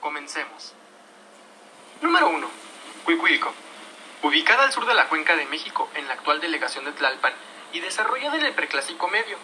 Comencemos. Número 1. Cuicuilco. Ubicada al sur de la cuenca de México, en la actual delegación de Tlalpan, y desarrollada en el Preclásico Medio,